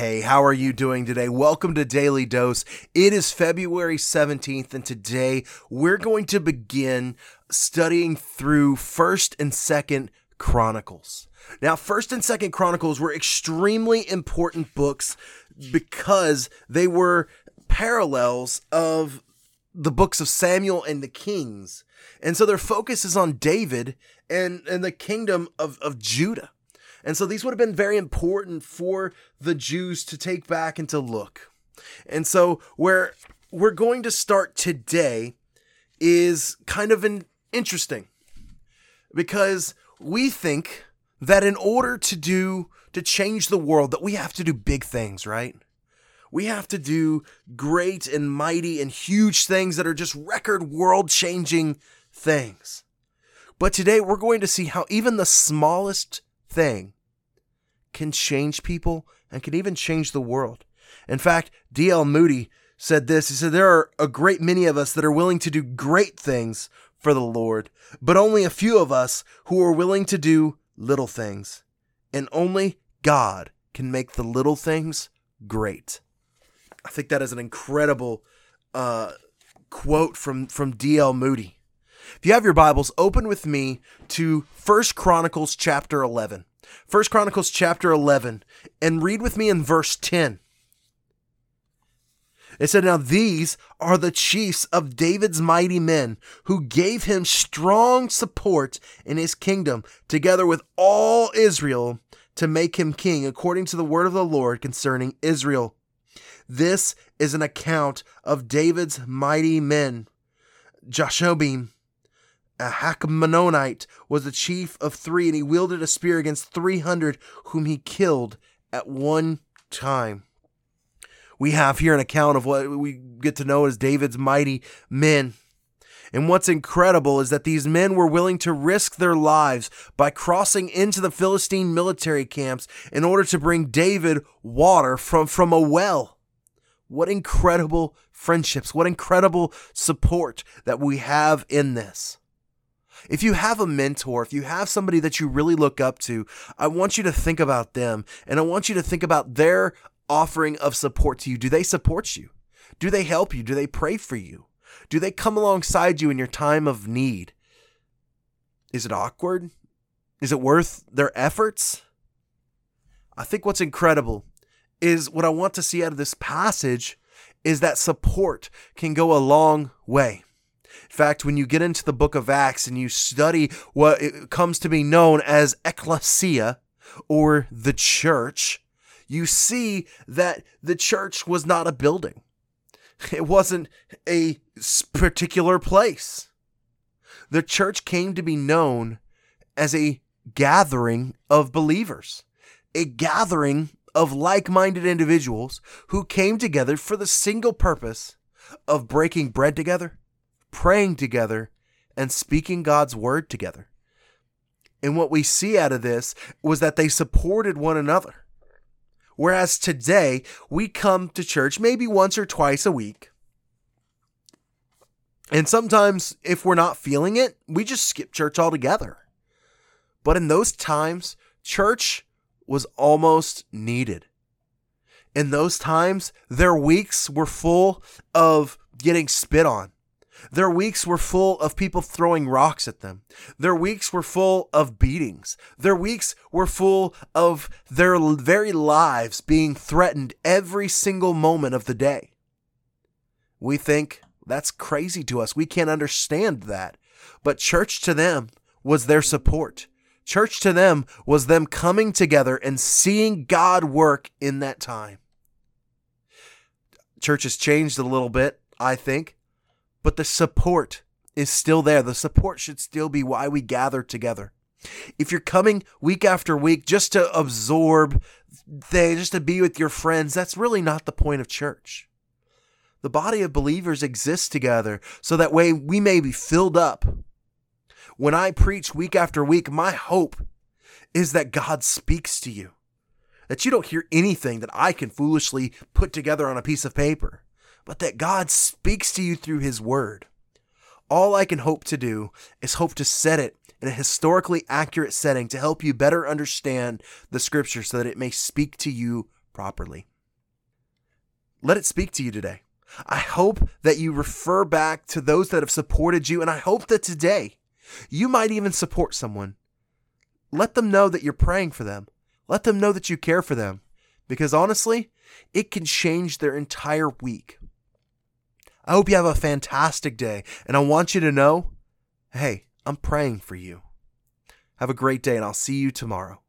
Hey, how are you doing today? Welcome to Daily Dose. It is February 17th, and today we're going to begin studying through 1st and 2nd Chronicles. Now, 1st and 2nd Chronicles were extremely important books because they were parallels of the books of Samuel and the Kings. And so their focus is on David and, and the kingdom of, of Judah. And so these would have been very important for the Jews to take back and to look. And so where we're going to start today is kind of an interesting because we think that in order to do to change the world that we have to do big things, right? We have to do great and mighty and huge things that are just record world changing things. But today we're going to see how even the smallest thing can change people and can even change the world. In fact, D.L. Moody said this He said, There are a great many of us that are willing to do great things for the Lord, but only a few of us who are willing to do little things. And only God can make the little things great. I think that is an incredible uh, quote from, from D.L. Moody. If you have your Bibles, open with me to First Chronicles chapter 11. First Chronicles chapter 11 and read with me in verse 10. It said, Now these are the chiefs of David's mighty men who gave him strong support in his kingdom, together with all Israel, to make him king, according to the word of the Lord concerning Israel. This is an account of David's mighty men. Jashobeam, a Hachmonite was the chief of three, and he wielded a spear against 300 whom he killed at one time. We have here an account of what we get to know as David's mighty men. And what's incredible is that these men were willing to risk their lives by crossing into the Philistine military camps in order to bring David water from, from a well. What incredible friendships, what incredible support that we have in this. If you have a mentor, if you have somebody that you really look up to, I want you to think about them and I want you to think about their offering of support to you. Do they support you? Do they help you? Do they pray for you? Do they come alongside you in your time of need? Is it awkward? Is it worth their efforts? I think what's incredible is what I want to see out of this passage is that support can go a long way. In fact, when you get into the book of Acts and you study what comes to be known as ecclesia or the church, you see that the church was not a building. It wasn't a particular place. The church came to be known as a gathering of believers, a gathering of like minded individuals who came together for the single purpose of breaking bread together praying together, and speaking God's word together. And what we see out of this was that they supported one another. Whereas today, we come to church maybe once or twice a week. And sometimes, if we're not feeling it, we just skip church altogether. But in those times, church was almost needed. In those times, their weeks were full of getting spit on, their weeks were full of people throwing rocks at them. Their weeks were full of beatings. Their weeks were full of their very lives being threatened every single moment of the day. We think that's crazy to us. We can't understand that. But church to them was their support. Church to them was them coming together and seeing God work in that time. Church has changed a little bit, I think but the support is still there. The support should still be why we gather together. If you're coming week after week just to absorb things, just to be with your friends, that's really not the point of church. The body of believers exists together so that way we may be filled up. When I preach week after week, my hope is that God speaks to you, that you don't hear anything that I can foolishly put together on a piece of paper, but that God speaks to you through His Word. All I can hope to do is hope to set it in a historically accurate setting to help you better understand the Scripture so that it may speak to you properly. Let it speak to you today. I hope that you refer back to those that have supported you, and I hope that today you might even support someone let them know that you're praying for them. Let them know that you care for them. Because honestly, it can change their entire week. I hope you have a fantastic day, and I want you to know hey, I'm praying for you. Have a great day, and I'll see you tomorrow.